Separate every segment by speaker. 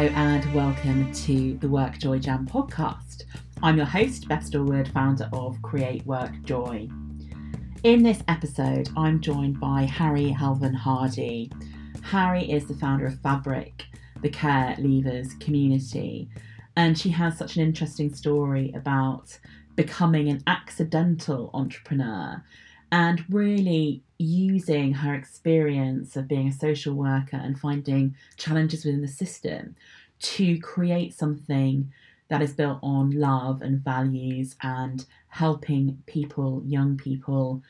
Speaker 1: And welcome to the Work Joy Jam podcast. I'm your host, Beth Stallwood, founder of Create Work Joy. In this episode, I'm joined by Harry Helven Hardy. Harry is the founder of Fabric, the Care Leavers community, and she has such an interesting story about becoming an accidental entrepreneur and really using her experience of being a social worker and finding challenges within the system to create something that is built on love and values and helping people, young people,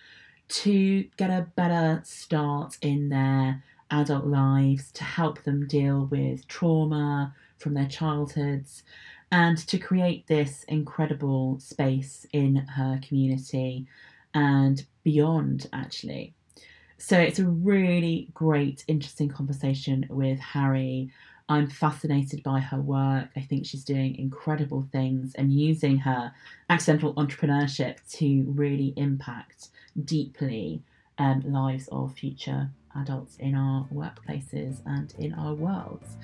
Speaker 1: to get a better start in their adult lives, to help them deal with trauma from their childhoods, and to create this incredible space in her community and beyond, actually. So it's a really great, interesting conversation with Harry. I'm fascinated by her work. I think she's doing incredible things and using her accidental entrepreneurship to really impact deeply um, lives of future adults in our workplaces and in our worlds.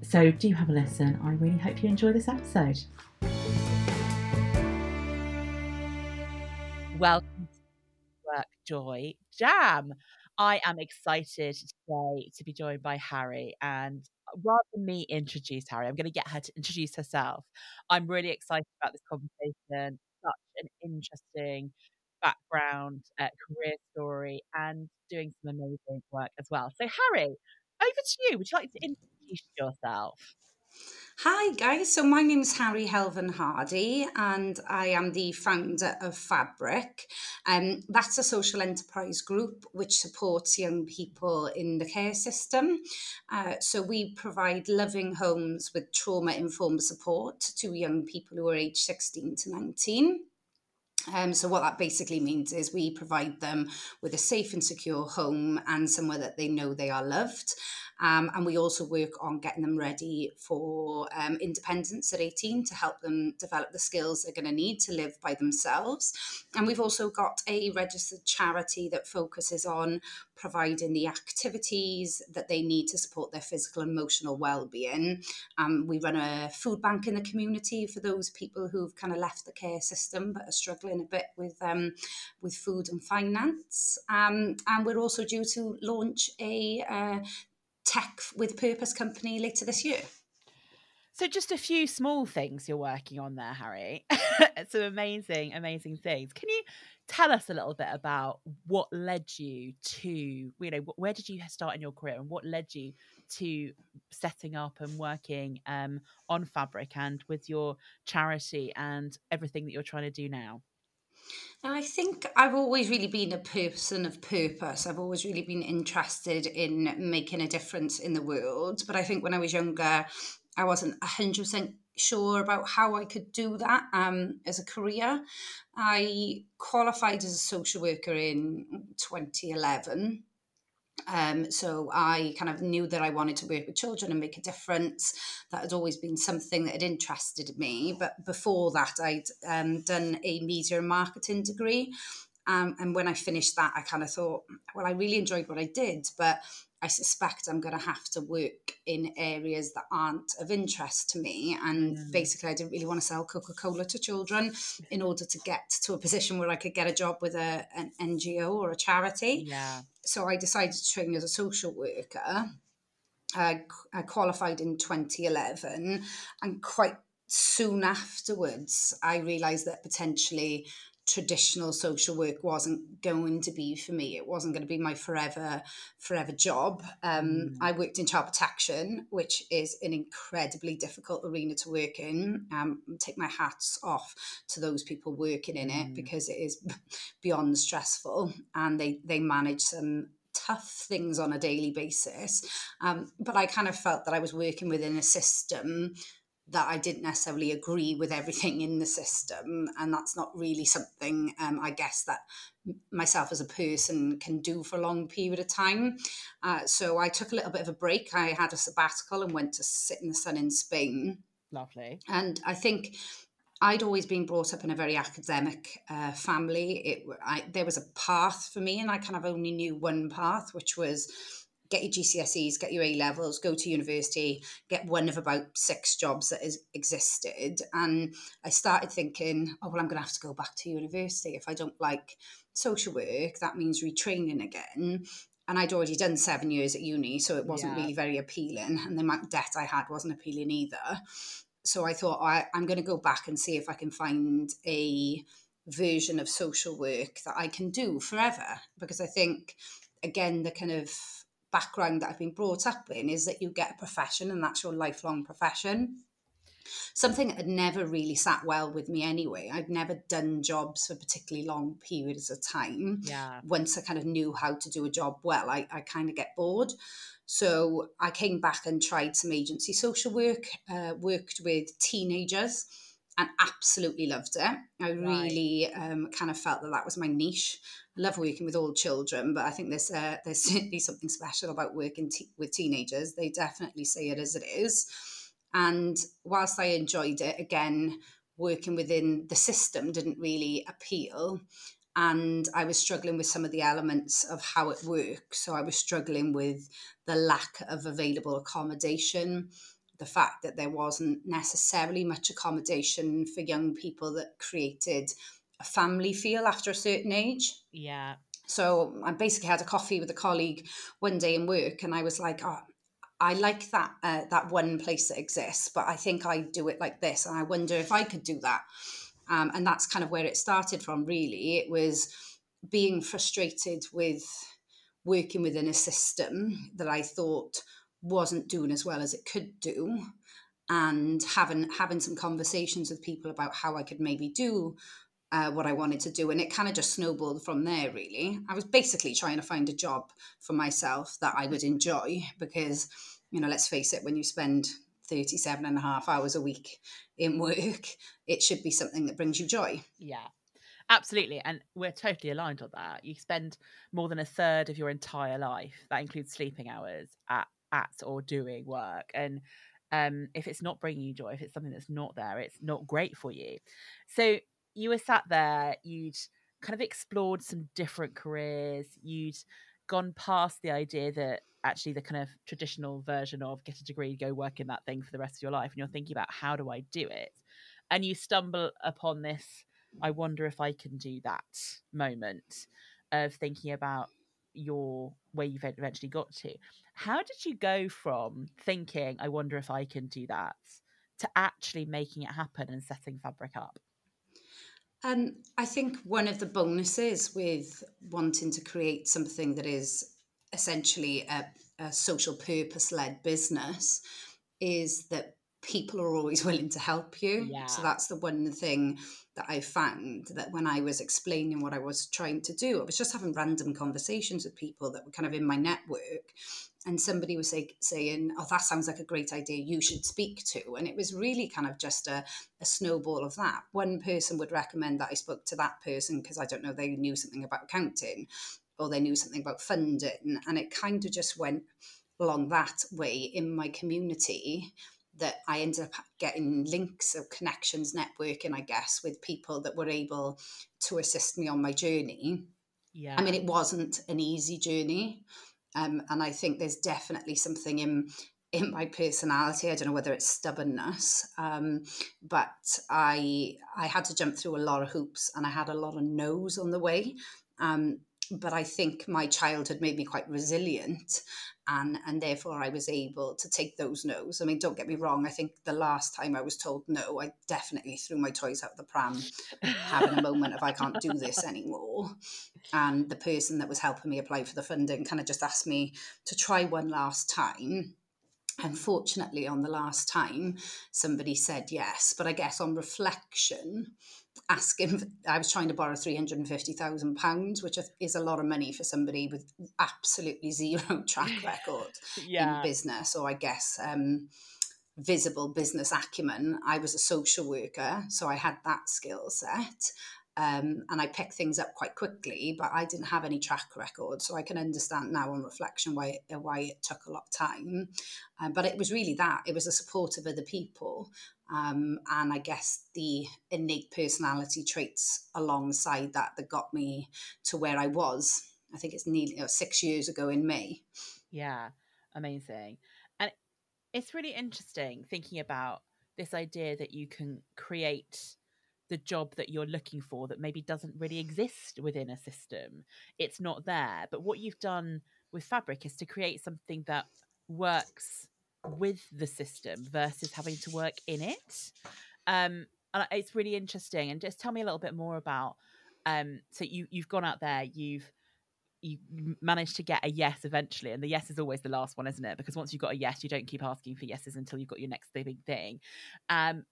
Speaker 1: So do have a listen. I really hope you enjoy this episode. Work Joy Jam. I am excited today to be joined by Harry. And rather than me introduce Harry, I'm going to get her to introduce herself. I'm really excited about this conversation. Such an interesting background, uh, career story, and doing some amazing work as well. So, Harry, over to you. Would you like to introduce yourself?
Speaker 2: Hi, guys. So, my name is Harry Helven Hardy, and I am the founder of Fabric. Um, that's a social enterprise group which supports young people in the care system. Uh, so, we provide loving homes with trauma informed support to young people who are aged 16 to 19. Um, so what that basically means is we provide them with a safe and secure home and somewhere that they know they are loved. Um, and we also work on getting them ready for um, independence at 18 to help them develop the skills they're going to need to live by themselves. And we've also got a registered charity that focuses on providing the activities that they need to support their physical and emotional well-being. Um, we run a food bank in the community for those people who've kind of left the care system but are struggling a bit with um, with food and finance. Um, and we're also due to launch a uh, tech with purpose company later this year.
Speaker 1: So, just a few small things you're working on there, Harry. Some amazing, amazing things. Can you tell us a little bit about what led you to, you know, where did you start in your career and what led you to setting up and working um, on fabric and with your charity and everything that you're trying to do now?
Speaker 2: And I think I've always really been a person of purpose. I've always really been interested in making a difference in the world. But I think when I was younger, I wasn't 100% sure about how I could do that um, as a career. I qualified as a social worker in 2011. Um, so I kind of knew that I wanted to work with children and make a difference. That had always been something that had interested me. But before that, I'd um, done a media and marketing degree. Um, and when I finished that, I kind of thought, well, I really enjoyed what I did, but I suspect I'm going to have to work in areas that aren't of interest to me. And mm. basically, I didn't really want to sell Coca Cola to children in order to get to a position where I could get a job with a, an NGO or a charity.
Speaker 1: Yeah.
Speaker 2: So I decided to train as a social worker. I, I qualified in 2011, and quite soon afterwards, I realised that potentially traditional social work wasn't going to be for me it wasn't going to be my forever forever job um, mm. i worked in child protection which is an incredibly difficult arena to work in um, take my hats off to those people working in it mm. because it is beyond stressful and they they manage some tough things on a daily basis um, but i kind of felt that i was working within a system that I didn't necessarily agree with everything in the system. And that's not really something um, I guess that myself as a person can do for a long period of time. Uh, so I took a little bit of a break. I had a sabbatical and went to sit in the sun in Spain.
Speaker 1: Lovely.
Speaker 2: And I think I'd always been brought up in a very academic uh, family. It I, there was a path for me, and I kind of only knew one path, which was get your GCSEs, get your A levels, go to university, get one of about six jobs that has existed. And I started thinking, oh, well, I'm going to have to go back to university. If I don't like social work, that means retraining again. And I'd already done seven years at uni, so it wasn't yeah. really very appealing. And the amount of debt I had wasn't appealing either. So I thought, I, I'm going to go back and see if I can find a version of social work that I can do forever. Because I think, again, the kind of background that I've been brought up in is that you get a profession and that's your lifelong profession. Something that had never really sat well with me anyway. I'd never done jobs for particularly long periods of time.
Speaker 1: Yeah.
Speaker 2: Once I kind of knew how to do a job well, I, I kind of get bored. So I came back and tried some agency social work, uh, worked with teenagers and absolutely loved it. I really um, kind of felt that that was my niche. I love working with all children, but I think there's uh, there's certainly something special about working te- with teenagers. They definitely say it as it is. And whilst I enjoyed it, again, working within the system didn't really appeal. And I was struggling with some of the elements of how it works. So I was struggling with the lack of available accommodation the fact that there wasn't necessarily much accommodation for young people that created a family feel after a certain age.
Speaker 1: Yeah.
Speaker 2: So I basically had a coffee with a colleague one day in work, and I was like, "Oh, I like that uh, that one place that exists, but I think I do it like this, and I wonder if I could do that." Um, and that's kind of where it started from. Really, it was being frustrated with working within a system that I thought wasn't doing as well as it could do and having having some conversations with people about how I could maybe do uh, what I wanted to do and it kind of just snowballed from there really I was basically trying to find a job for myself that I would enjoy because you know let's face it when you spend 37 and a half hours a week in work it should be something that brings you joy
Speaker 1: yeah Absolutely. And we're totally aligned on that. You spend more than a third of your entire life, that includes sleeping hours, at at or doing work and um, if it's not bringing you joy if it's something that's not there it's not great for you so you were sat there you'd kind of explored some different careers you'd gone past the idea that actually the kind of traditional version of get a degree go work in that thing for the rest of your life and you're thinking about how do i do it and you stumble upon this i wonder if i can do that moment of thinking about your where you've eventually got to. How did you go from thinking, I wonder if I can do that, to actually making it happen and setting Fabric up?
Speaker 2: Um, I think one of the bonuses with wanting to create something that is essentially a, a social purpose led business is that people are always willing to help you.
Speaker 1: Yeah.
Speaker 2: So that's the one thing that I found that when I was explaining what I was trying to do, I was just having random conversations with people that were kind of in my network. And somebody was say, saying, Oh, that sounds like a great idea. You should speak to. And it was really kind of just a, a snowball of that. One person would recommend that I spoke to that person because I don't know, they knew something about accounting or they knew something about funding. And it kind of just went along that way in my community that I ended up getting links of connections, networking, I guess, with people that were able to assist me on my journey.
Speaker 1: Yeah.
Speaker 2: I mean, it wasn't an easy journey. Um, and I think there's definitely something in in my personality. I don't know whether it's stubbornness, um, but I I had to jump through a lot of hoops, and I had a lot of no's on the way. Um, but I think my childhood made me quite resilient, and and therefore I was able to take those no's. I mean, don't get me wrong. I think the last time I was told no, I definitely threw my toys out the pram, having a moment of I can't do this anymore. And the person that was helping me apply for the funding kind of just asked me to try one last time. Unfortunately, on the last time, somebody said yes. But I guess on reflection, asking i was trying to borrow 350000 pounds which is a lot of money for somebody with absolutely zero track record yeah. in business or i guess um, visible business acumen i was a social worker so i had that skill set um, and I picked things up quite quickly, but I didn't have any track record, so I can understand now on reflection why why it took a lot of time. Um, but it was really that it was the support of other people, um, and I guess the innate personality traits alongside that that got me to where I was. I think it's nearly know, six years ago in May.
Speaker 1: Yeah, amazing. And it's really interesting thinking about this idea that you can create the job that you're looking for that maybe doesn't really exist within a system. It's not there. But what you've done with Fabric is to create something that works with the system versus having to work in it. Um, and it's really interesting. And just tell me a little bit more about. Um, so you you've gone out there, you've you managed to get a yes eventually, and the yes is always the last one, isn't it? Because once you've got a yes, you don't keep asking for yeses until you've got your next big thing. Um,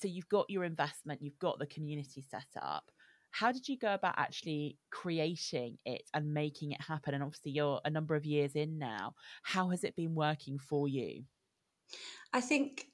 Speaker 1: so you've got your investment, you've got the community set up. How did you go about actually creating it and making it happen? And obviously, you're a number of years in now. How has it been working for you?
Speaker 2: I think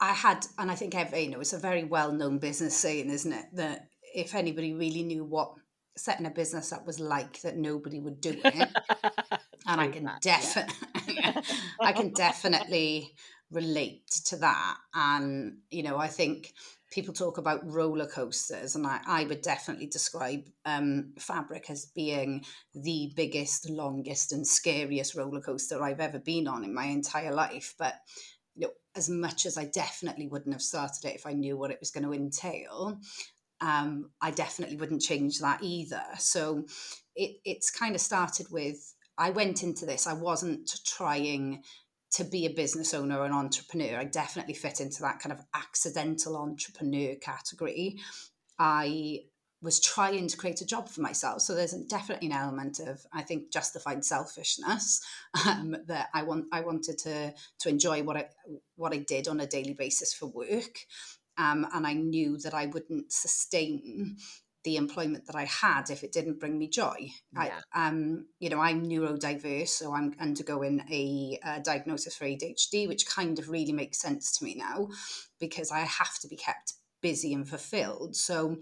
Speaker 2: I had, and I think every, you know, it's a very well known business saying, isn't it? That if anybody really knew what setting a business up was like, that nobody would do it. and I can definitely, yeah. I can definitely relate to that. And, you know, I think people talk about roller coasters, and I, I would definitely describe um, Fabric as being the biggest, longest, and scariest roller coaster I've ever been on in my entire life. But you know, as much as I definitely wouldn't have started it if I knew what it was going to entail, um, I definitely wouldn't change that either. So it, it's kind of started with I went into this, I wasn't trying to be a business owner or an entrepreneur. I definitely fit into that kind of accidental entrepreneur category. I was trying to create a job for myself. So there's definitely an element of, I think, justified selfishness um, that I want. I wanted to to enjoy what I what I did on a daily basis for work, um, and I knew that I wouldn't sustain the employment that I had if it didn't bring me joy. Yeah. I, um, you know, I'm neurodiverse, so I'm undergoing a, a, diagnosis for ADHD, which kind of really makes sense to me now because I have to be kept busy and fulfilled. So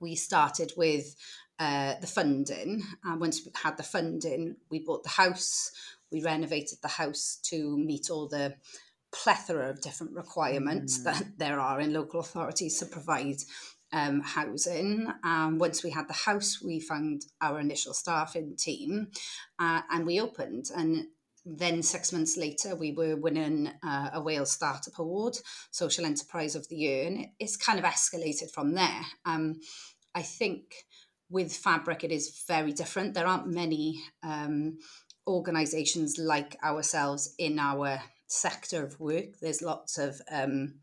Speaker 2: we started with uh, the funding. And once we had the funding, we bought the house, we renovated the house to meet all the plethora of different requirements mm. that there are in local authorities to provide um, housing. Um, once we had the house, we found our initial staffing team uh, and we opened. And then six months later, we were winning uh, a Wales Startup Award, Social Enterprise of the Year, and it's kind of escalated from there. Um, I think with Fabric, it is very different. There aren't many um, organisations like ourselves in our sector of work. There's lots of um,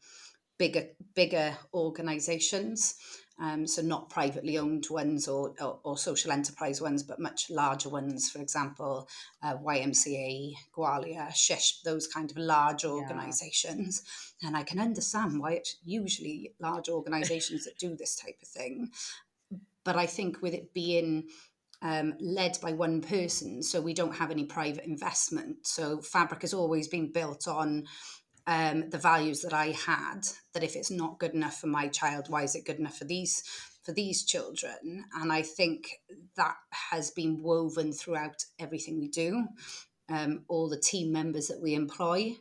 Speaker 2: bigger bigger organisations. Um, so not privately owned ones or, or, or, social enterprise ones, but much larger ones. For example, uh, YMCA, Gwalia, Shish, those kind of large organisations. Yeah. And I can understand why it's usually large organisations that do this type of thing. But I think with it being um, led by one person, so we don't have any private investment. So Fabric has always been built on um, the values that I had. That if it's not good enough for my child, why is it good enough for these for these children? And I think that has been woven throughout everything we do. Um, all the team members that we employ.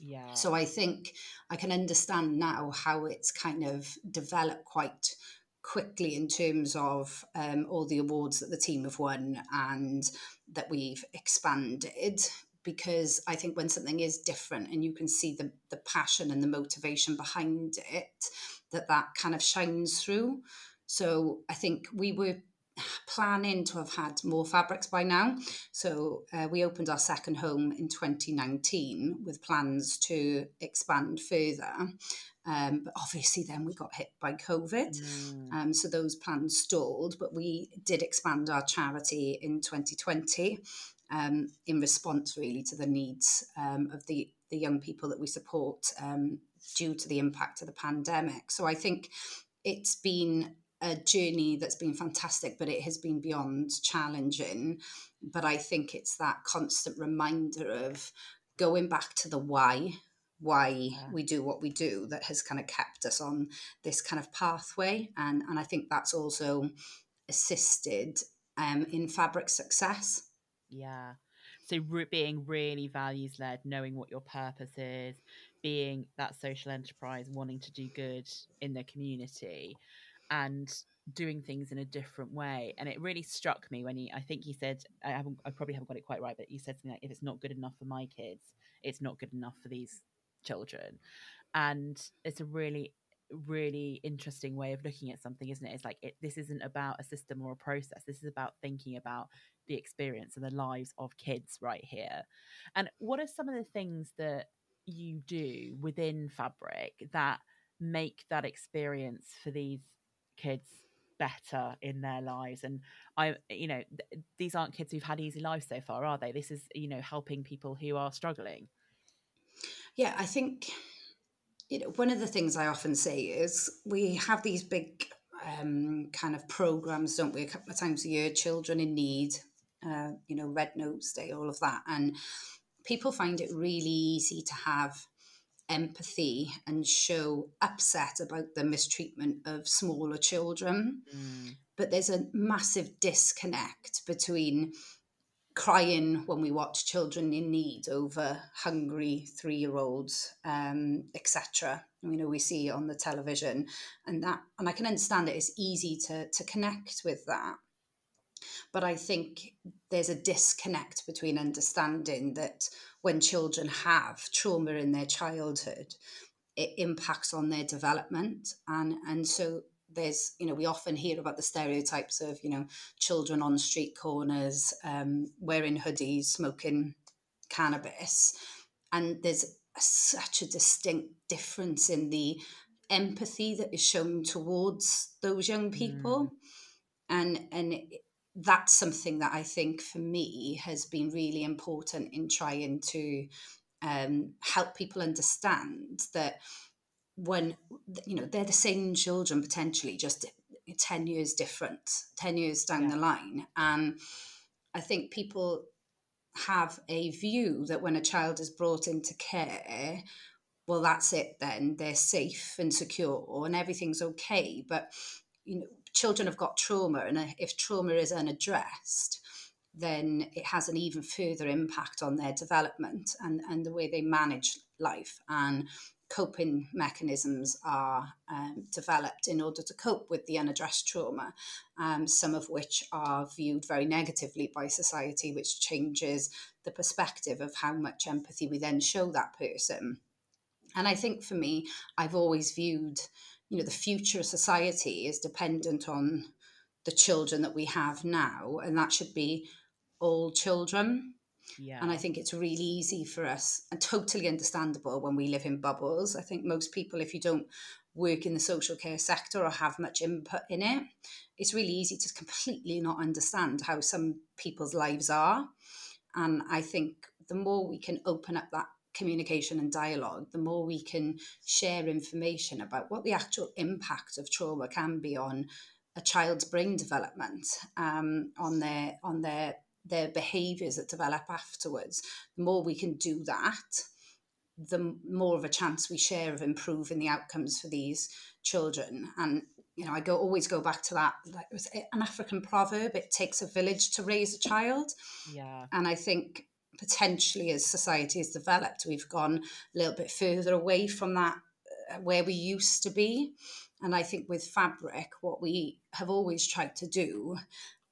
Speaker 2: Yeah. So I think I can understand now how it's kind of developed quite quickly in terms of um, all the awards that the team have won and that we've expanded because I think when something is different and you can see the, the passion and the motivation behind it, that that kind of shines through. So I think we were planning to have had more fabrics by now. So uh, we opened our second home in 2019 with plans to expand further. Um, but obviously, then we got hit by COVID. Mm. Um, so those plans stalled, but we did expand our charity in 2020 um, in response really to the needs um, of the, the young people that we support um, due to the impact of the pandemic. So I think it's been a journey that's been fantastic, but it has been beyond challenging. But I think it's that constant reminder of going back to the why why yeah. we do what we do that has kind of kept us on this kind of pathway and and I think that's also assisted um, in fabric success
Speaker 1: yeah. So re- being really values led, knowing what your purpose is, being that social enterprise, wanting to do good in the community. and doing things in a different way. And it really struck me when he, I think he said, I haven't, I probably haven't got it quite right, but he said something like, if it's not good enough for my kids, it's not good enough for these children. And it's a really, really interesting way of looking at something, isn't it? It's like, it, this isn't about a system or a process. This is about thinking about the experience and the lives of kids right here. And what are some of the things that you do within Fabric that make that experience for these kids better in their lives? And i you know th- these aren't kids who've had easy lives so far are they? This is you know helping people who are struggling.
Speaker 2: Yeah i think you know one of the things i often say is we have these big um, kind of programs don't we? A couple of times a year children in need uh, you know red nose day all of that and people find it really easy to have empathy and show upset about the mistreatment of smaller children. Mm. But there's a massive disconnect between crying when we watch children in need over hungry three year olds, um, etc. You know, we see on the television, and that, and I can understand it. It's easy to to connect with that, but I think there's a disconnect between understanding that when children have trauma in their childhood, it impacts on their development. And, and so there's, you know, we often hear about the stereotypes of, you know, children on street corners um, wearing hoodies, smoking cannabis. And there's a, such a distinct difference in the empathy that is shown towards those young people. Mm. And, and that's something that I think for me has been really important in trying to um, help people understand that when you know they're the same children potentially just 10 years different 10 years down yeah. the line and i think people have a view that when a child is brought into care well that's it then they're safe and secure and everything's okay but you know children have got trauma, and if trauma is unaddressed, then it has an even further impact on their development and, and the way they manage life. And coping mechanisms are um, developed in order to cope with the unaddressed trauma, um, some of which are viewed very negatively by society, which changes the perspective of how much empathy we then show that person. And I think for me, I've always viewed you know the future of society is dependent on the children that we have now and that should be all children yeah. And I think it's really easy for us and totally understandable when we live in bubbles. I think most people, if you don't work in the social care sector or have much input in it, it's really easy to completely not understand how some people's lives are. And I think the more we can open up that communication and dialogue, the more we can share information about what the actual impact of trauma can be on a child's brain development, um, on their on their their behaviours that develop afterwards. The more we can do that, the more of a chance we share of improving the outcomes for these children. And you know, I go always go back to that. Like it was an African proverb: "It takes a village to raise a child."
Speaker 1: Yeah,
Speaker 2: and I think potentially as society has developed, we've gone a little bit further away from that uh, where we used to be. And I think with fabric, what we have always tried to do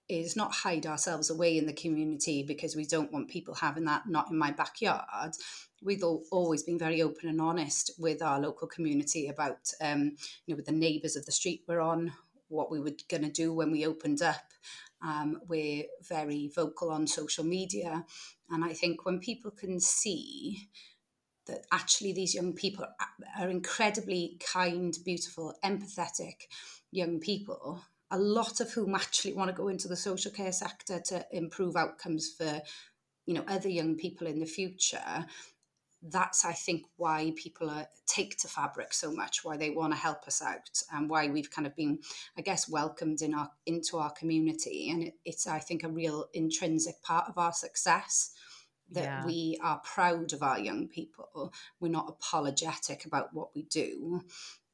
Speaker 2: is not hide ourselves away in the community because we don't want people having that not in my backyard. We've always been very open and honest with our local community about, um, you know, with the neighbours of the street we're on, what we were going to do when we opened up. Um, we're very vocal on social media and I think when people can see that actually these young people are incredibly kind, beautiful, empathetic young people, a lot of whom actually want to go into the social care sector to improve outcomes for you know other young people in the future that's i think why people are, take to fabric so much why they want to help us out and why we've kind of been i guess welcomed in our into our community and it, it's i think a real intrinsic part of our success that yeah. we are proud of our young people. We're not apologetic about what we do.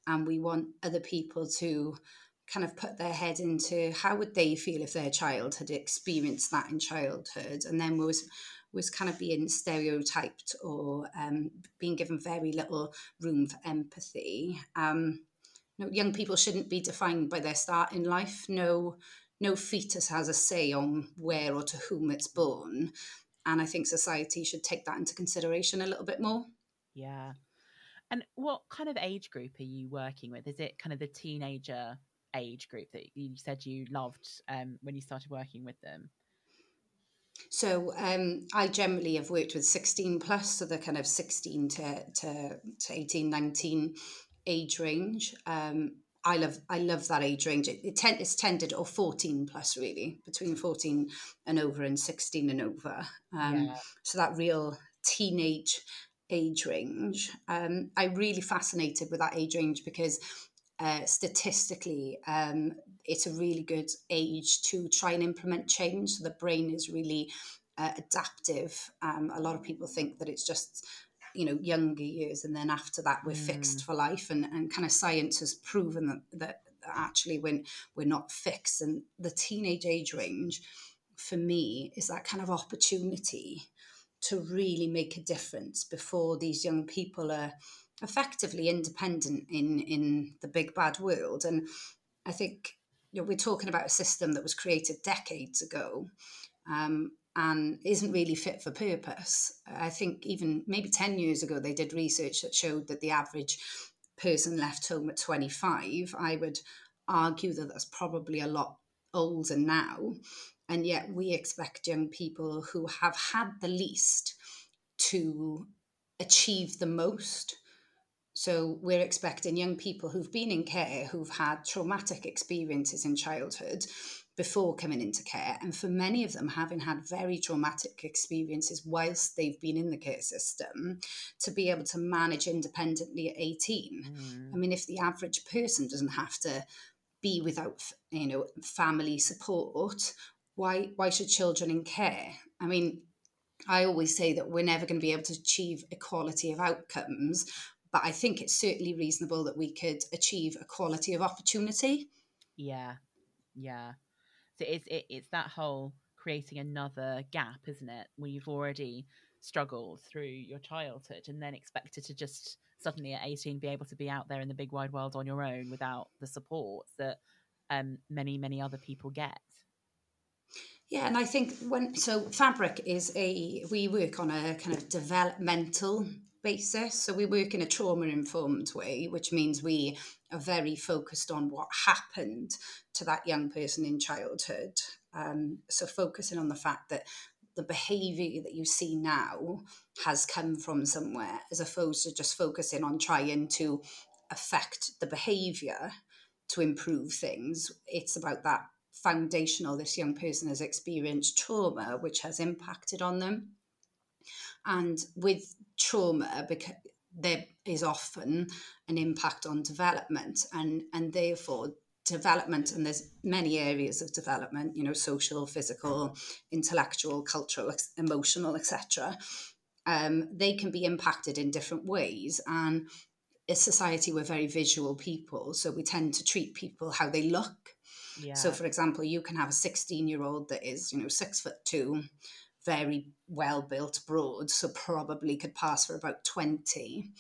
Speaker 2: And we want other people to kind of put their head into how would they feel if their child had experienced that in childhood and then was was kind of being stereotyped or um, being given very little room for empathy. Um, you know, young people shouldn't be defined by their start in life. No, no fetus has a say on where or to whom it's born. And I think society should take that into consideration a little bit more.
Speaker 1: Yeah. And what kind of age group are you working with? Is it kind of the teenager age group that you said you loved um, when you started working with them?
Speaker 2: So um, I generally have worked with 16 plus, so the kind of 16 to, to, to 18, 19 age range. Um, I love I love that age range. It, it ten, it's tended or 14 plus really, between 14 and over and 16 and over. Um, yeah. So that real teenage age range. Um, I'm really fascinated with that age range because uh, statistically, um, it's a really good age to try and implement change. So the brain is really uh, adaptive. Um, a lot of people think that it's just you know younger years and then after that we're mm. fixed for life and, and kind of science has proven that, that actually when we're not fixed and the teenage age range for me is that kind of opportunity to really make a difference before these young people are effectively independent in in the big bad world. And i think you know, we're talking about a system that was created decades ago um, and isn't really fit for purpose. I think even maybe 10 years ago they did research that showed that the average person left home at 25 i would argue that that's probably a lot older now. And yet we expect young people who have had the least to achieve the most so we're expecting young people who've been in care, who've had traumatic experiences in childhood before coming into care. And for many of them, having had very traumatic experiences whilst they've been in the care system, to be able to manage independently at 18. Mm. I mean, if the average person doesn't have to be without, you know, family support, why why should children in care? I mean, I always say that we're never going to be able to achieve equality of outcomes but I think it's certainly reasonable that we could achieve a quality of opportunity.
Speaker 1: Yeah, yeah. So it's it, it's that whole creating another gap, isn't it? Where you've already struggled through your childhood and then expected to just suddenly at 18 be able to be out there in the big wide world on your own without the support that um, many many other people get
Speaker 2: yeah and i think when so fabric is a we work on a kind of developmental basis. So we work in a trauma informed way, which means we are very focused on what happened to that young person in childhood. Um, so focusing on the fact that the behavior that you see now has come from somewhere, as opposed to just focusing on trying to affect the behavior to improve things. It's about that foundational, this young person has experienced trauma, which has impacted on them. And with trauma, because there is often an impact on development, and and therefore development and there's many areas of development you know social physical intellectual cultural emotional etc um, they can be impacted in different ways and as society we're very visual people so we tend to treat people how they look yeah. so for example you can have a 16 year old that is you know six foot two very well built, broad, so probably could pass for about 20.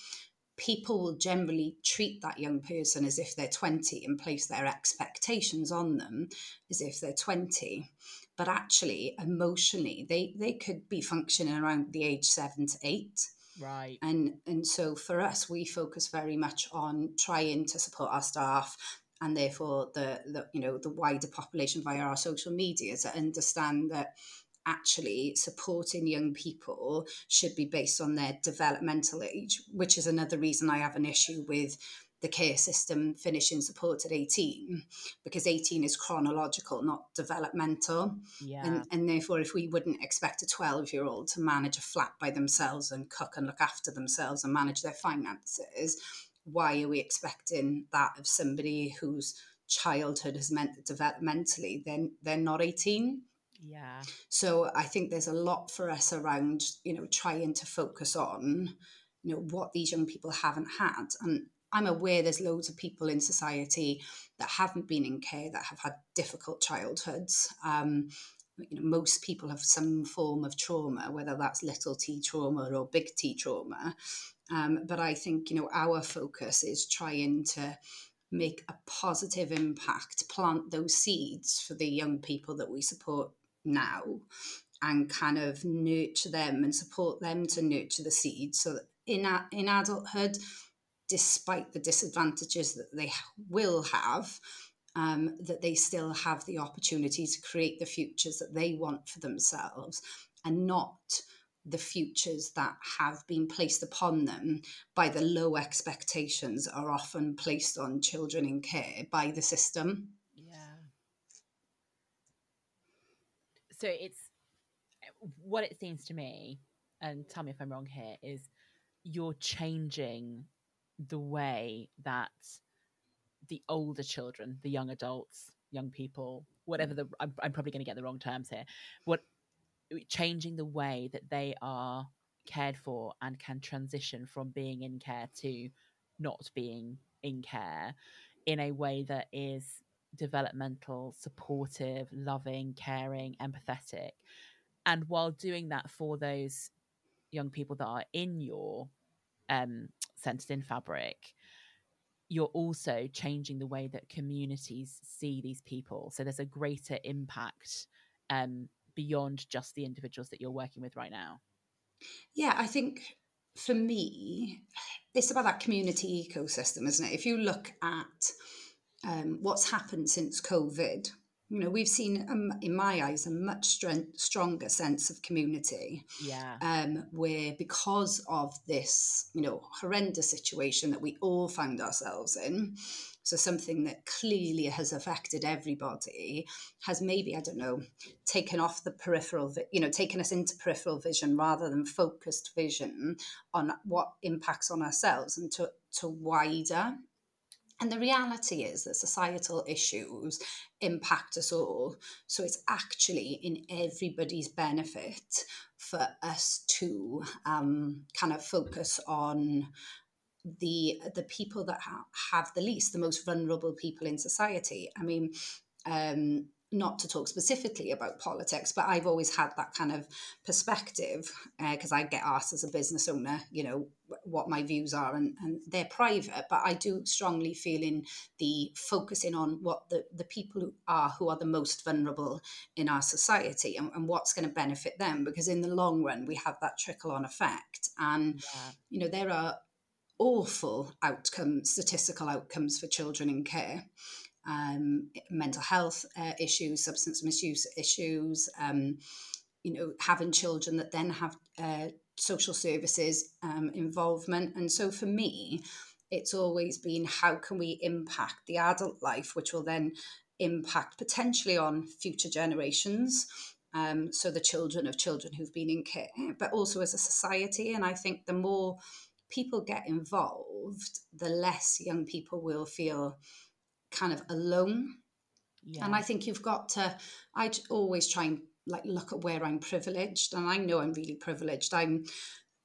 Speaker 2: People will generally treat that young person as if they're 20 and place their expectations on them as if they're 20. But actually, emotionally, they, they could be functioning around the age seven to eight.
Speaker 1: Right.
Speaker 2: And and so for us, we focus very much on trying to support our staff and therefore the, the you know the wider population via our social media to understand that actually supporting young people should be based on their developmental age, which is another reason I have an issue with the care system finishing support at 18 because 18 is chronological not developmental
Speaker 1: yeah.
Speaker 2: and, and therefore if we wouldn't expect a 12 year old to manage a flat by themselves and cook and look after themselves and manage their finances why are we expecting that of somebody whose childhood has meant that developmentally then they're, they're not 18
Speaker 1: yeah.
Speaker 2: So I think there's a lot for us around, you know, trying to focus on, you know, what these young people haven't had. And I'm aware there's loads of people in society that haven't been in care that have had difficult childhoods. Um, you know, most people have some form of trauma, whether that's little t trauma or big T trauma. Um, but I think you know our focus is trying to make a positive impact, plant those seeds for the young people that we support now and kind of nurture them and support them to nurture the seed so that in, in adulthood, despite the disadvantages that they will have, um, that they still have the opportunity to create the futures that they want for themselves and not the futures that have been placed upon them by the low expectations are often placed on children in care by the system.
Speaker 3: So it's what it seems to me, and tell me if I'm wrong here, is you're changing the way that the older children, the young adults, young people, whatever the I'm, I'm probably going to get the wrong terms here. What changing the way that they are cared for and can transition from being in care to not being in care in a way that is developmental, supportive, loving, caring, empathetic. And while doing that for those young people that are in your um, centered in fabric, you're also changing the way that communities see these people. So there's a greater impact um, beyond just the individuals that you're working with right now.
Speaker 2: Yeah, I think for me, it's about that community ecosystem, isn't it? If you look at um, what's happened since COVID, you know we've seen um, in my eyes a much strength, stronger sense of community.
Speaker 3: Yeah.
Speaker 2: Um, where because of this you know horrendous situation that we all found ourselves in so something that clearly has affected everybody has maybe i don't know taken off the peripheral you know taken us into peripheral vision rather than focused vision on what impacts on ourselves and to to wider and the reality is that societal issues impact us all. So it's actually in everybody's benefit for us to um, kind of focus on the the people that ha- have the least, the most vulnerable people in society. I mean, um, not to talk specifically about politics, but I've always had that kind of perspective because uh, I get asked as a business owner, you know, what my views are, and, and they're private. But I do strongly feel in the focusing on what the, the people who are who are the most vulnerable in our society and, and what's going to benefit them, because in the long run we have that trickle on effect, and yeah. you know there are awful outcomes, statistical outcomes for children in care um, mental health uh, issues, substance misuse issues, um, you know, having children that then have uh, social services um, involvement. And so for me, it's always been how can we impact the adult life, which will then impact potentially on future generations. Um, so the children of children who've been in care, but also as a society. And I think the more people get involved, the less young people will feel kind of alone. Yeah. And I think you've got to, I always try and like look at where I'm privileged. And I know I'm really privileged. I'm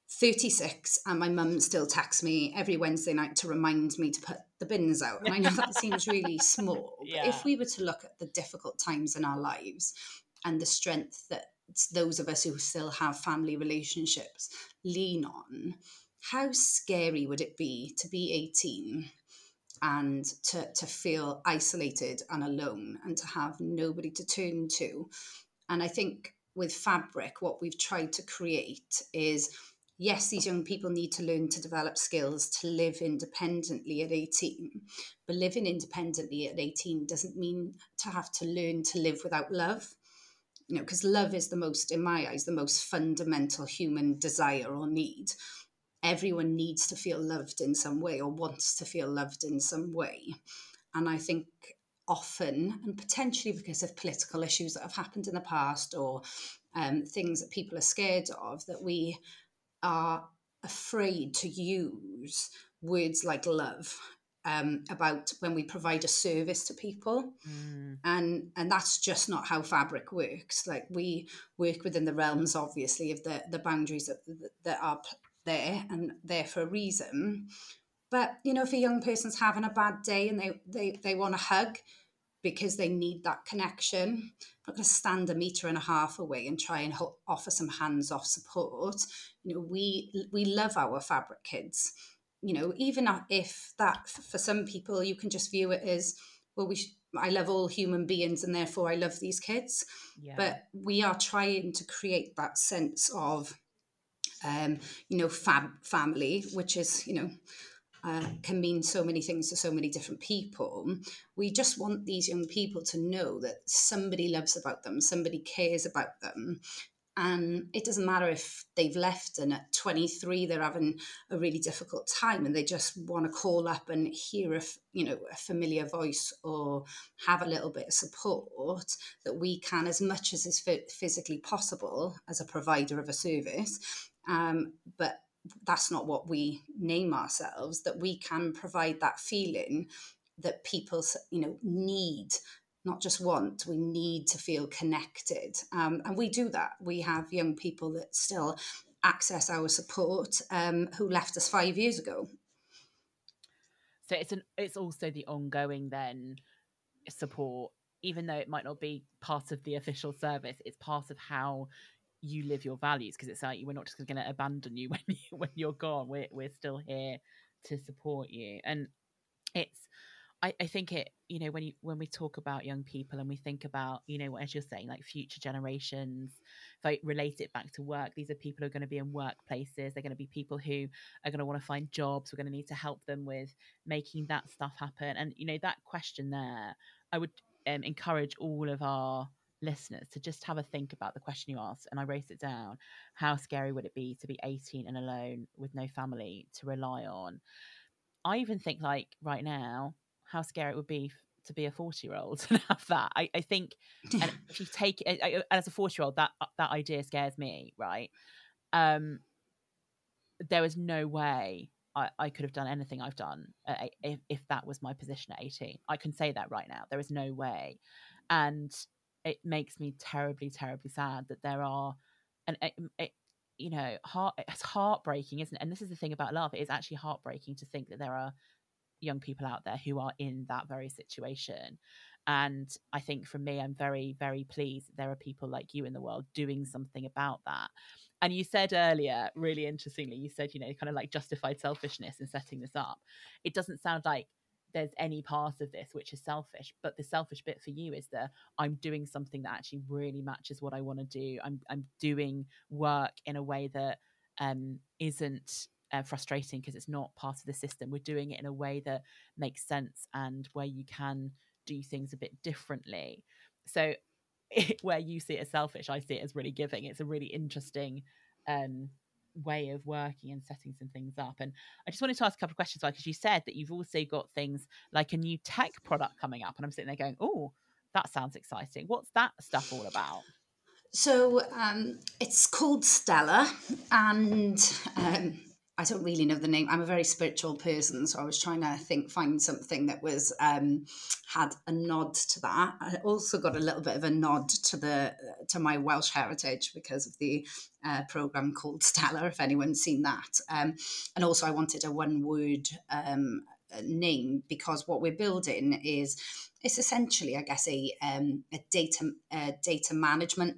Speaker 2: 36 and my mum still texts me every Wednesday night to remind me to put the bins out. And I know that seems really small. But yeah. if we were to look at the difficult times in our lives and the strength that those of us who still have family relationships lean on, how scary would it be to be 18 and to, to feel isolated and alone and to have nobody to turn to. And I think with Fabric, what we've tried to create is yes, these young people need to learn to develop skills to live independently at 18. But living independently at 18 doesn't mean to have to learn to live without love. You know, because love is the most, in my eyes, the most fundamental human desire or need everyone needs to feel loved in some way or wants to feel loved in some way. And I think often, and potentially because of political issues that have happened in the past or um, things that people are scared of, that we are afraid to use words like love um, about when we provide a service to people mm. and and that's just not how fabric works like we work within the realms obviously of the the boundaries that, that are there and there for a reason. But you know, if a young person's having a bad day and they they, they want a hug because they need that connection, I'm not going to stand a meter and a half away and try and ho- offer some hands off support. You know, we we love our fabric kids. you know, even if that for some people you can just view it as, well, we I love all human beings and therefore I love these kids. Yeah. But we are trying to create that sense of, um, you know, fab family, which is, you know, uh, can mean so many things to so many different people. We just want these young people to know that somebody loves about them, somebody cares about them, and it doesn't matter if they've left and at 23 they're having a really difficult time and they just want to call up and hear a you know a familiar voice or have a little bit of support that we can as much as is physically possible as a provider of a service um, but that's not what we name ourselves that we can provide that feeling that people you know need not just want, we need to feel connected. Um, and we do that. We have young people that still access our support um, who left us five years ago.
Speaker 1: So it's an it's also the ongoing then support, even though it might not be part of the official service, it's part of how you live your values because it's like we're not just going to abandon you when you when you're gone. We're we're still here to support you, and it's I, I think it you know when you when we talk about young people and we think about you know as you're saying like future generations if i relate it back to work these are people who are going to be in workplaces. They're going to be people who are going to want to find jobs. We're going to need to help them with making that stuff happen. And you know that question there i would um, encourage all of our listeners to just have a think about the question you asked and i wrote it down how scary would it be to be 18 and alone with no family to rely on? I even think like right now how scary it would be to be a 40 year old and have that. I, I think and if you take it as a 40 year old that uh, that idea scares me right? Um there was no way I, I could have done anything I've done uh, if, if that was my position at 18 I can say that right now. There is no way. And it makes me terribly terribly sad that there are and it, it, you know heart it's heartbreaking isn't it and this is the thing about love it is actually heartbreaking to think that there are young people out there who are in that very situation. And I think for me, I'm very, very pleased that there are people like you in the world doing something about that. And you said earlier, really interestingly, you said, you know, kind of like justified selfishness in setting this up. It doesn't sound like there's any part of this which is selfish, but the selfish bit for you is that I'm doing something that actually really matches what I want to do. I'm I'm doing work in a way that um, isn't uh, frustrating because it's not part of the system. We're doing it in a way that makes sense and where you can do things a bit differently. So, it, where you see it as selfish, I see it as really giving. It's a really interesting um, way of working and setting some things up. And I just wanted to ask a couple of questions, like because you said that you've also got things like a new tech product coming up, and I'm sitting there going, "Oh, that sounds exciting. What's that stuff all about?"
Speaker 2: So um, it's called Stella, and um, I don't really know the name. I'm a very spiritual person, so I was trying to think find something that was um, had a nod to that. I also got a little bit of a nod to the to my Welsh heritage because of the uh, program called Stella. If anyone's seen that, um, and also I wanted a one word um, name because what we're building is it's essentially, I guess, a um, a data uh, data management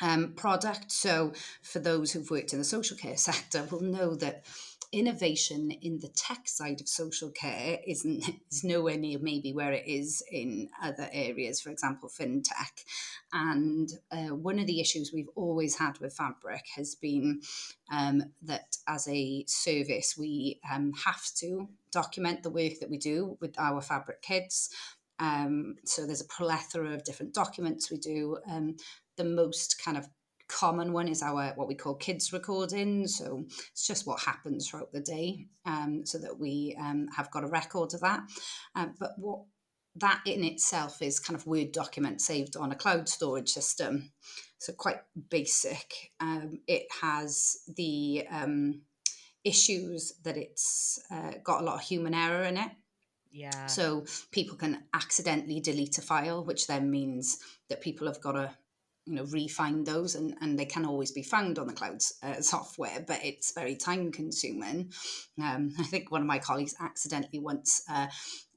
Speaker 2: um, product. So, for those who've worked in the social care sector, will know that innovation in the tech side of social care isn't is nowhere near maybe where it is in other areas, for example, fintech. And uh, one of the issues we've always had with Fabric has been um, that as a service, we um, have to document the work that we do with our Fabric kids. Um, so there's a plethora of different documents we do. Um, the most kind of common one is our what we call kids recording. So it's just what happens throughout the day um, so that we um, have got a record of that. Uh, but what that in itself is kind of word document saved on a cloud storage system. So quite basic. Um, it has the um, issues that it's uh, got a lot of human error in it.
Speaker 1: Yeah.
Speaker 2: So people can accidentally delete a file which then means that people have got to you know re-find those and, and they can always be found on the cloud uh, software but it's very time consuming um, i think one of my colleagues accidentally once uh,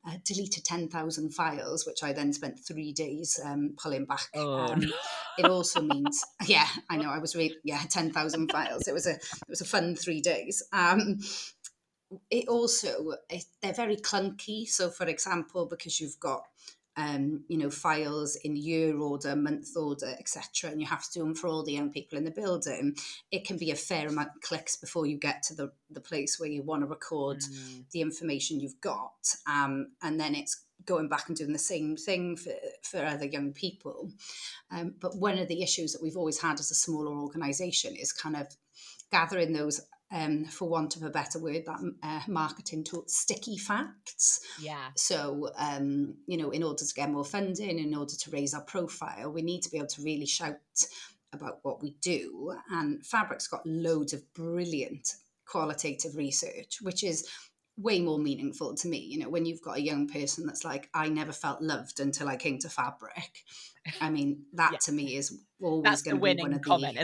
Speaker 2: uh, deleted 10,000 files, which I then spent three days um, pulling back.
Speaker 1: Oh,
Speaker 2: um,
Speaker 1: no.
Speaker 2: it also means, yeah, I know, I was really, yeah, 10,000 files. It was a, it was a fun three days. Um, it also it, they're very clunky. So, for example, because you've got um, you know, files in year order, month order, etc., and you have to do them for all the young people in the building, it can be a fair amount of clicks before you get to the, the place where you want to record mm. the information you've got. Um, and then it's going back and doing the same thing for, for other young people. Um, but one of the issues that we've always had as a smaller organisation is kind of gathering those um, for want of a better word, that uh, marketing tool, sticky facts.
Speaker 3: Yeah.
Speaker 2: So, um, you know, in order to get more funding, in order to raise our profile, we need to be able to really shout about what we do. And Fabric's got loads of brilliant qualitative research, which is way more meaningful to me. You know, when you've got a young person that's like, I never felt loved until I came to Fabric. I mean, that yeah. to me is always going to be one of comment,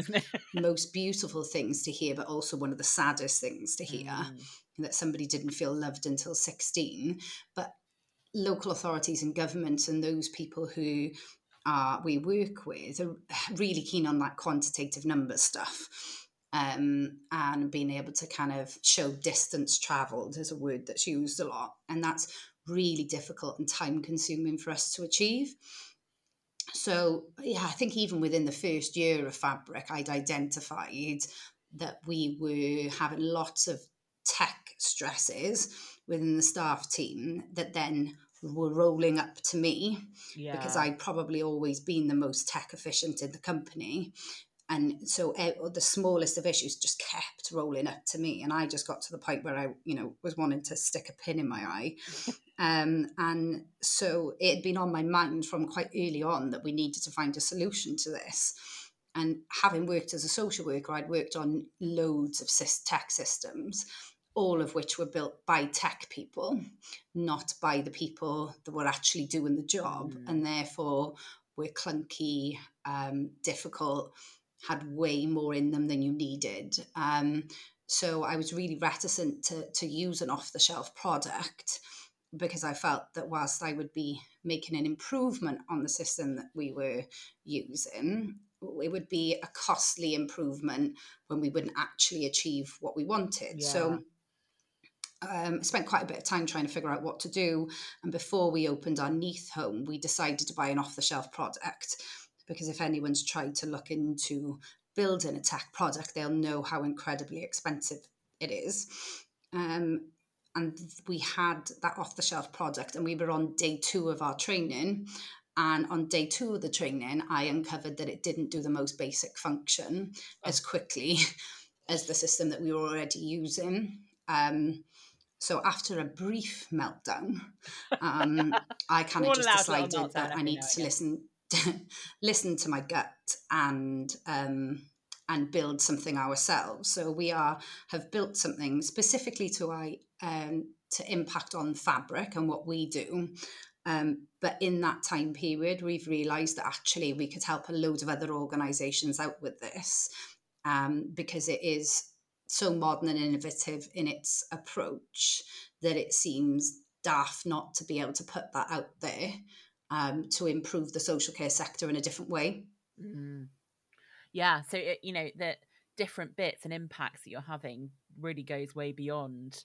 Speaker 2: the most beautiful things to hear, but also one of the saddest things to hear mm. that somebody didn't feel loved until 16. But local authorities and governments and those people who uh, we work with are really keen on that quantitative number stuff um, and being able to kind of show distance traveled is a word that's used a lot. And that's really difficult and time consuming for us to achieve. So, yeah, I think even within the first year of Fabric, I'd identified that we were having lots of tech stresses within the staff team that then were rolling up to me yeah. because I'd probably always been the most tech efficient in the company and so the smallest of issues just kept rolling up to me and i just got to the point where i you know was wanting to stick a pin in my eye. Um, and so it had been on my mind from quite early on that we needed to find a solution to this. And having worked as a social worker i'd worked on loads of tech systems all of which were built by tech people not by the people that were actually doing the job. Mm. and therefore were clunky um, difficult had way more in them than you needed. Um, so I was really reticent to, to use an off the shelf product because I felt that whilst I would be making an improvement on the system that we were using, it would be a costly improvement when we wouldn't actually achieve what we wanted. Yeah. So um, I spent quite a bit of time trying to figure out what to do. And before we opened our Neath home, we decided to buy an off the shelf product because if anyone's tried to look into building a tech product, they'll know how incredibly expensive it is. Um, and we had that off the shelf product, and we were on day two of our training. And on day two of the training, I uncovered that it didn't do the most basic function oh. as quickly as the system that we were already using. Um, so after a brief meltdown, um, I kind of just decided that I need to listen listen to my gut and um, and build something ourselves. So we are have built something specifically to I um, to impact on fabric and what we do. Um, but in that time period, we've realised that actually we could help a load of other organisations out with this um, because it is so modern and innovative in its approach that it seems daft not to be able to put that out there um, to improve the social care sector in a different way.
Speaker 3: Mm. Yeah, so it, you know the different bits and impacts that you're having really goes way beyond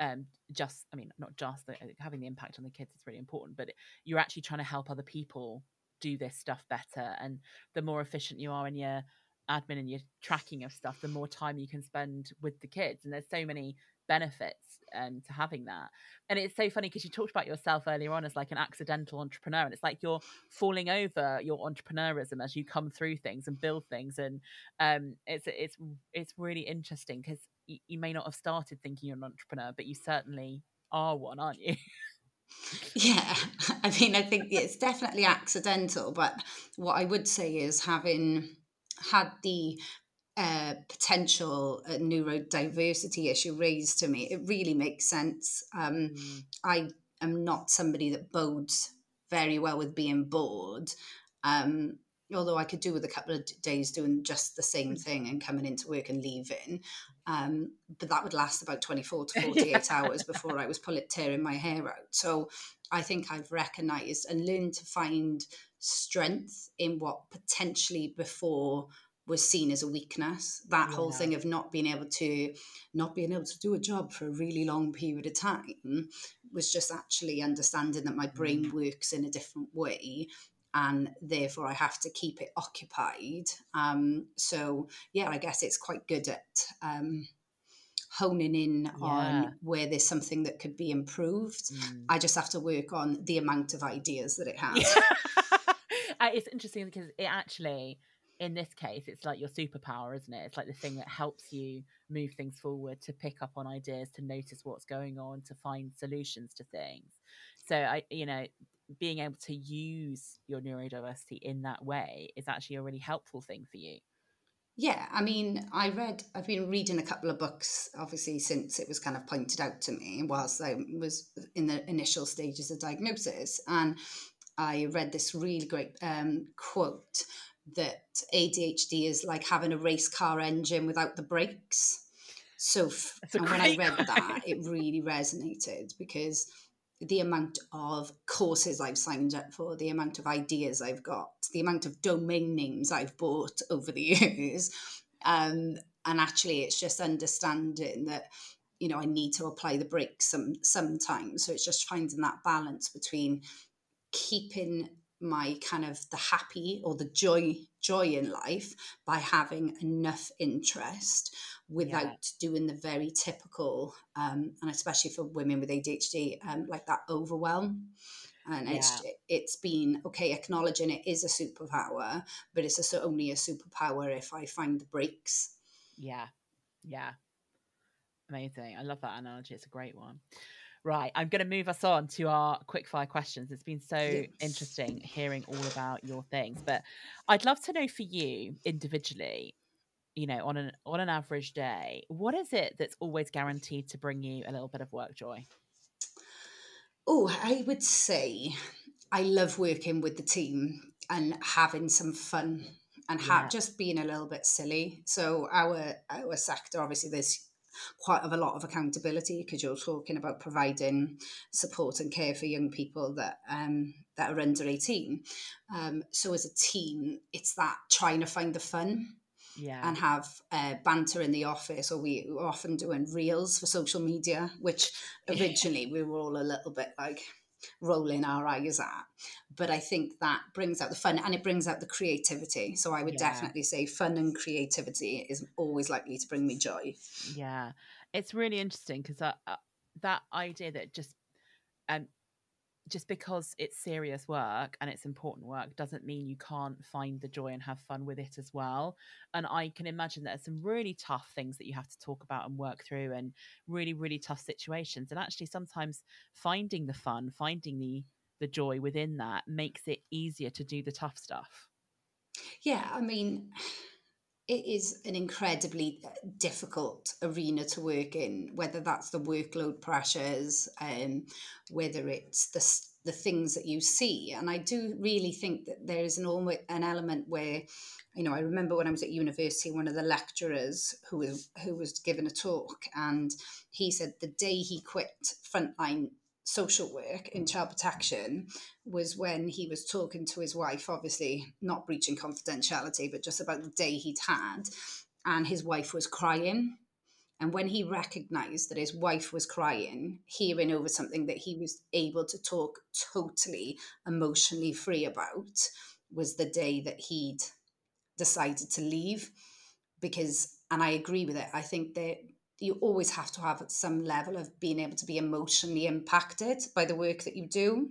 Speaker 3: um, just. I mean, not just the, having the impact on the kids is really important, but you're actually trying to help other people do this stuff better. And the more efficient you are in your admin and your tracking of stuff, the more time you can spend with the kids. And there's so many benefits um, to having that. And it's so funny because you talked about yourself earlier on as like an accidental entrepreneur, and it's like you're falling over your entrepreneurism as you come through things and build things. And um, it's it's it's really interesting because y- you may not have started thinking you're an entrepreneur, but you certainly are one, aren't you?
Speaker 2: yeah, I mean, I think it's definitely accidental, but what I would say is having had the uh, potential uh, neurodiversity issue raised to me, it really makes sense. Um, mm. I am not somebody that bodes very well with being bored. Um, although I could do with a couple of days doing just the same mm. thing and coming into work and leaving. Um, but that would last about 24 to 48 yeah. hours before I was pulling, tearing my hair out. So I think I've recognized and learned to find strength in what potentially before was seen as a weakness. That whole thing of not being able to not being able to do a job for a really long period of time was just actually understanding that my brain works in a different way and therefore I have to keep it occupied. Um, so yeah, I guess it's quite good at um, honing in
Speaker 1: Yeah.
Speaker 2: on where there's something that could be improved.
Speaker 1: Mm.
Speaker 2: I just have to work on the amount of ideas that it has.
Speaker 1: Uh, it's interesting because it actually in this case it's like your superpower isn't it it's like the thing that helps you move things forward to pick up on ideas to notice what's going on to find solutions to things so i you know being able to use your neurodiversity in that way is actually a really helpful thing for you
Speaker 2: Yeah, I mean, I read, I've been reading a couple of books, obviously, since it was kind of pointed out to me whilst I was in the initial stages of diagnosis. And I read this really great um, quote that ADHD is like having a race car engine without the brakes. So, f- and when I read that, it really resonated because the amount of courses I've signed up for, the amount of ideas I've got, the amount of domain names I've bought over the years. Um, and actually, it's just understanding that, you know, I need to apply the brakes some, sometimes. So it's just finding that balance between keeping my kind of the happy or the joy joy in life by having enough interest without doing the very typical um, and especially for women with ADHD um, like that overwhelm. And it's it's been okay acknowledging it is a superpower but it's a, only a superpower if I find the brakes.
Speaker 1: Yeah. Yeah. Amazing. I love that analogy. It's a great one Right, I'm going to move us on to our quick fire questions. It's been so
Speaker 2: Yeah.
Speaker 1: interesting hearing all about your things, but I'd love to know for you individually, you know, on an on an average day, what is it that's always guaranteed to bring you a little bit of work joy?
Speaker 2: Oh, I would say I love working with the team and having some fun and ha- just being a little bit silly. So our our sector, obviously, there's quite of a lot of accountability because you're talking about providing support and care for young people that um, that are under 18. Um, so as a team, it's that trying to find the fun
Speaker 1: Yeah.
Speaker 2: and have uh, banter in the office, or we were often doing reels for social media, which originally we were all a little bit like rolling our eyes at. But I think that brings out the fun and it brings out the creativity. So I would
Speaker 1: Yeah.
Speaker 2: definitely say fun and creativity is always likely to bring me joy.
Speaker 1: Yeah, it's really interesting because uh, uh, that idea that just um just because it's serious work and it's important work doesn't mean you can't find the joy and have fun with it as well. And I can imagine that there's some really tough things that you have to talk about and work through, and really really tough situations. And actually, sometimes finding the fun, finding the the joy within that makes it easier to do the tough stuff.
Speaker 2: Yeah, I mean, it is an incredibly uh, difficult arena to work in, whether that's the workload pressures, um, whether it's the the things that you see. And I do really think that there is an an element where, you know, I remember when I was at university, one of the lecturers who was who was given a talk, and he said the day he quit frontline social work in mm. child protection was when he was talking to his wife, obviously not breaching confidentiality, but just about the day he'd had. And his wife was crying. And when he recognized that his wife was crying, hearing over something that he was able to talk totally emotionally free about, was the day that he'd decided to leave. Because, and I agree with it, I think that you always have to have some level of being able to be emotionally impacted by the work that you do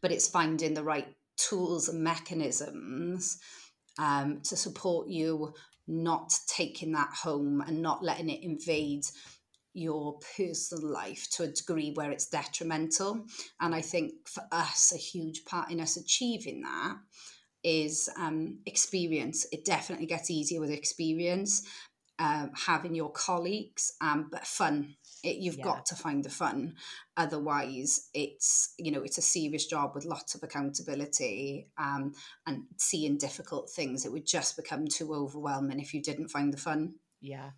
Speaker 2: but it's finding the right tools and mechanisms um, to support you not taking that home and not letting it invade your personal life to a degree where it's detrimental. And i think for us a huge part in us achieving that is um, experience. It definitely gets easier with experience um, having your colleagues um, but fun it, you've
Speaker 1: Yeah.
Speaker 2: got to find the fun otherwise it's you know it's a serious job with lots of accountability um, and seeing difficult things it would just become too overwhelming if you didn't find the fun
Speaker 1: Yeah,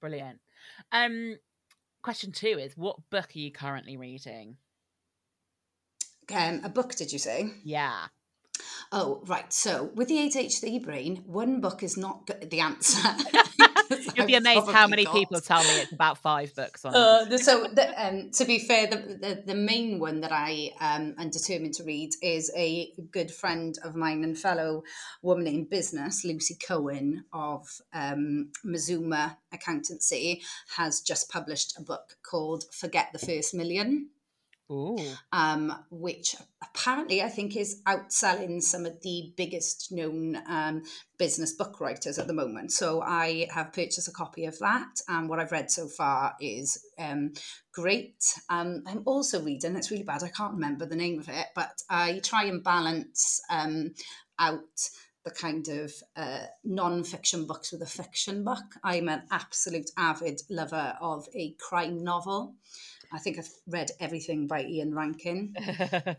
Speaker 1: brilliant. Um, question two is, what book are you currently reading?
Speaker 2: um, a book did you say
Speaker 1: Yeah.
Speaker 2: Oh, right. So with the ADHD brain, one book is not the answer.
Speaker 1: You'll be amazed how many got. people tell me it's about five books on
Speaker 2: uh, so, the, um, to be fair, the, the, the, main one that I um, am determined to read is a good friend of mine and fellow woman in business, Lucy Cohen of um, Mazuma Accountancy, has just published a book called Forget the First Million um, which apparently I think is outselling some of the biggest known um, business book writers at the moment. So I have purchased a copy of that, and what I've read so far is um, great. Um, I'm also reading, it's really bad, I can't remember the name of it, but I try and balance um, out the kind of uh, non-fiction books with a fiction book. I'm an absolute avid lover of a crime novel. I think I've read everything by Ian Rankin.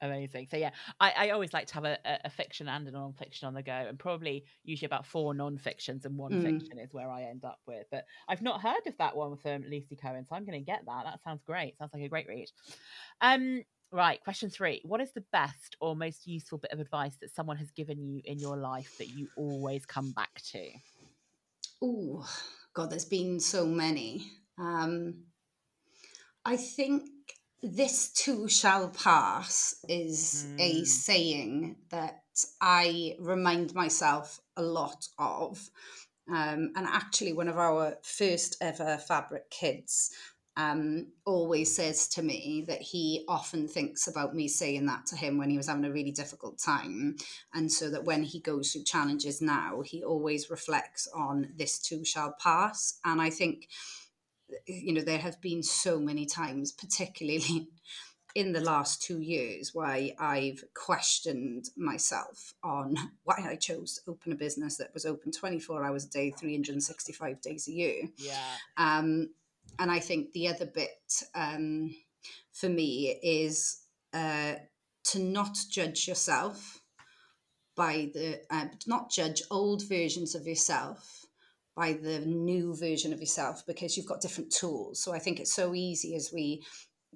Speaker 1: Amazing. So yeah, I, I always like to have a, a, fiction and a non-fiction on the go, and probably usually about four non-fictions and one mm. fiction is where I end up with. But I've not heard of that one from Lucy Cohen, so I'm going to get that. That sounds great. Sounds like a great read. Um, right. Question three: What is the best or most useful bit of advice that someone has given you in your life that you always come back to?
Speaker 2: Oh God, there's been so many. Um, I think this too shall pass is mm. a hmm. saying that I remind myself a lot of. Um, and actually, one of our first ever fabric kids um, always says to me that he often thinks about me saying that to him when he was having a really difficult time. And so that when he goes through challenges now, he always reflects on this too shall pass. And I think you know, there have been so many times, particularly in the last two years, why I've questioned myself on why I chose to open a business that was open 24 hours a day, 365 days a year.
Speaker 1: Yeah.
Speaker 2: Um, and I think the other bit um, for me is uh, to not judge yourself by the, uh, not judge old versions of yourself by the new version of yourself because you've got different tools. So I think it's so easy as we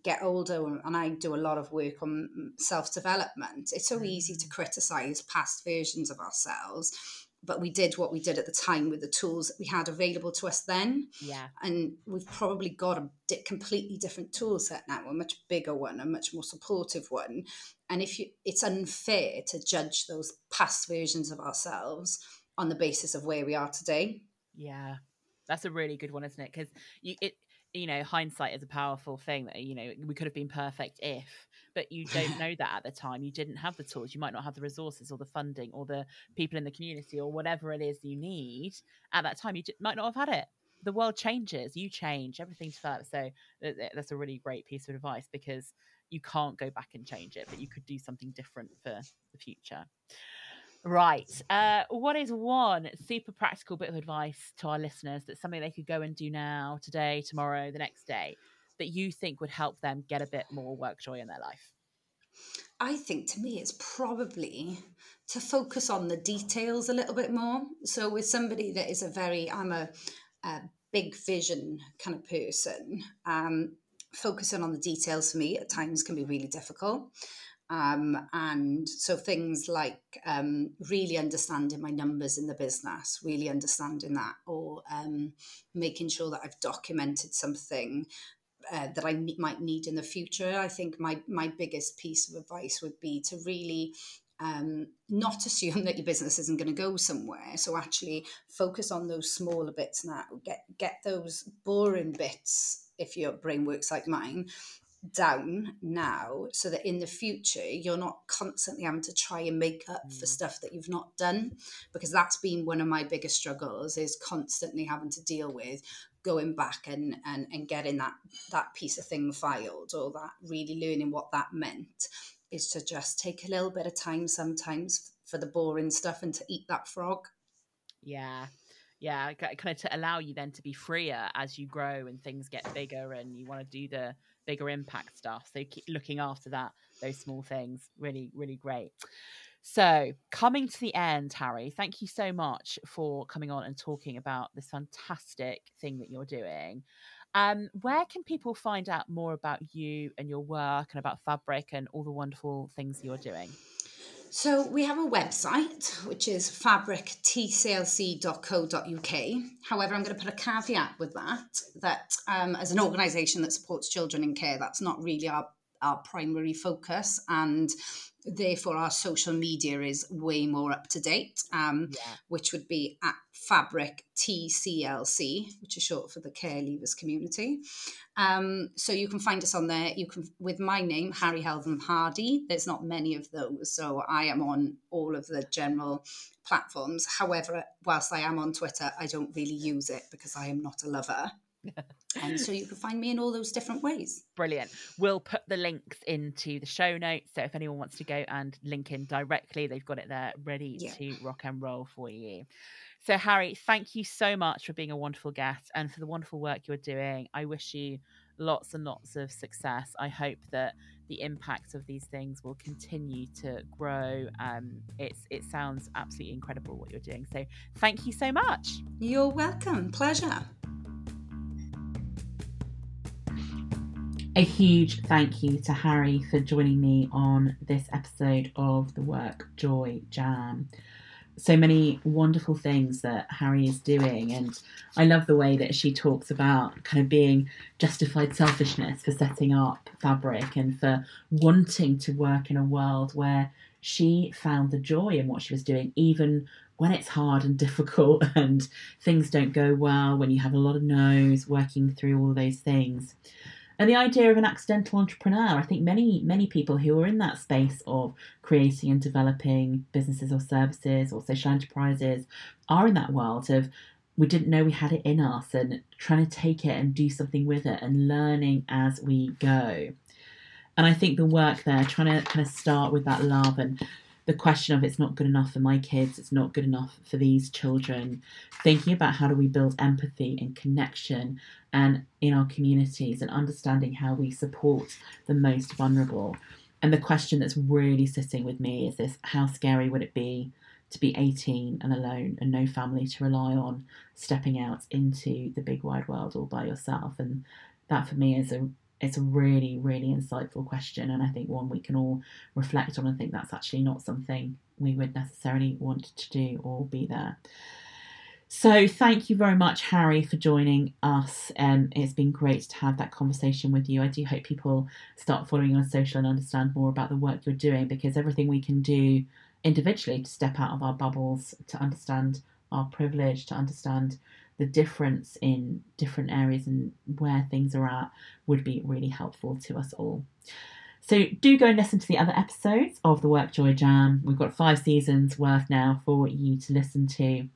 Speaker 2: get older and I do a lot of work on self development. It's so easy to mm. criticize past versions of ourselves. But we did what we did at the time with the tools that we had available to us then.
Speaker 1: Yeah.
Speaker 2: And we've probably got a di- completely different tool set now, a much bigger one, a much more supportive one. And if you, it's unfair to judge those past versions of ourselves on the basis of where we are today.
Speaker 1: Yeah, that's a really good one, isn't it? Because you it you know hindsight is a powerful thing that you know we could have been perfect if but you don't know that at the time. You didn't have the tools. You might not have the resources or the funding or the people in the community or whatever it is you need at that time. You might not have had it. The world changes. You change. Everything's develops so that's a really great piece of advice because you can't go back and change it but you could do something different for the future Right. Uh, what is one super practical bit of advice to our listeners that's something they could go and do now, today, tomorrow, the next day, that you think would help them get a bit more work joy in their life?
Speaker 2: I think to me, it's probably to focus on the details a little bit more. So, with somebody that is a very, I'm a, a big vision kind of person, um, focusing on the details for me at times can be really difficult. Um, and so things like um, really understanding my numbers in the business, really understanding that, or um, making sure that I've documented something uh, that I ne- might need in the future. I think my my biggest piece of advice would be to really um, not assume that your business isn't going to go somewhere. So actually focus on those smaller bits now. Get get those boring bits if your brain works like mine down now so that in the future you're not constantly having to try and make up mm. for stuff that you've not done because that's been one of my biggest struggles is constantly having to deal with going back and and, and getting that that piece of thing filed or that really learning what that meant is to just take a little bit of time sometimes for the boring stuff and to eat that frog
Speaker 1: yeah yeah kind of to allow you then to be freer as you grow and things get bigger and you want to do the bigger impact stuff. So keep looking after that, those small things, really, really great. So, coming to the end, Harry, thank you so much for coming on and talking about this fantastic thing that you're doing. Um, where can people find out more about you and your work and about fabric and all the wonderful things you're doing?
Speaker 2: So we have a website which is fabrictclc.co.uk. However, I'm going to put a caveat with that that um, as an organisation that supports children in care, that's not really our our primary focus and therefore our social media is way more up to date um, yeah. which would be at fabric tclc which is short for the care leavers community. Um, so you can find us on there. You can with my name harry helven hardy. There's not many of those so i am on all of the general platforms. However whilst i am on twitter i don't really use it because i am not a lover and so you can find me in all those different ways.
Speaker 3: Brilliant. We'll put the links into the show notes. So if anyone wants to go and link in directly, they've got it there ready yeah. to rock and roll for you. So, Harry, thank you so much for being a wonderful guest and for the wonderful work you're doing. I wish you lots and lots of success. I hope that the impact of these things will continue to grow. Um, it's it sounds absolutely incredible what you're doing. So, thank you so much.
Speaker 2: You're welcome. Pleasure.
Speaker 1: A huge thank you to Harry for joining me on this episode of the Work Joy Jam. So many wonderful things that Harry is doing, and I love the way that she talks about kind of being justified selfishness for setting up Fabric and for wanting to work in a world where she found the joy in what she was doing, even when it's hard and difficult and things don't go well, when you have a lot of no's, working through all those things. And the idea of an accidental entrepreneur, I think many, many people who are in that space of creating and developing businesses or services or social enterprises are in that world of we didn't know we had it in us and trying to take it and do something with it and learning as we go. And I think the work there, trying to kind of start with that love and the question of it's not good enough for my kids, it's not good enough for these children, thinking about how do we build empathy and connection and in our communities and understanding how we support the most vulnerable. And the question that's really sitting with me is this how scary would it be to be 18 and alone and no family to rely on, stepping out into the big wide world all by yourself? And that for me is a it's a really, really insightful question, and I think one we can all reflect on and think that's actually not something we would necessarily want to do or be there. So, thank you very much, Harry, for joining us. Um, it's been great to have that conversation with you. I do hope people start following you on social and understand more about the work you're doing because everything we can do individually to step out of our bubbles, to understand our privilege, to understand the difference in different areas and where things are at would be really helpful to us all. So do go and listen to the other episodes of the Work Joy Jam. We've got five seasons worth now for you to listen to.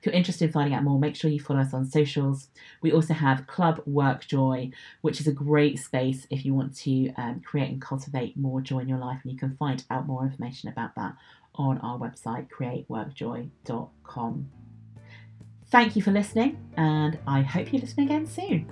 Speaker 1: If you're interested in finding out more, make sure you follow us on socials. We also have Club Work Joy, which is a great space if you want to um, create and cultivate more joy in your life. And you can find out more information about that on our website, createworkjoy.com. Thank you for listening, and I hope you listen again soon.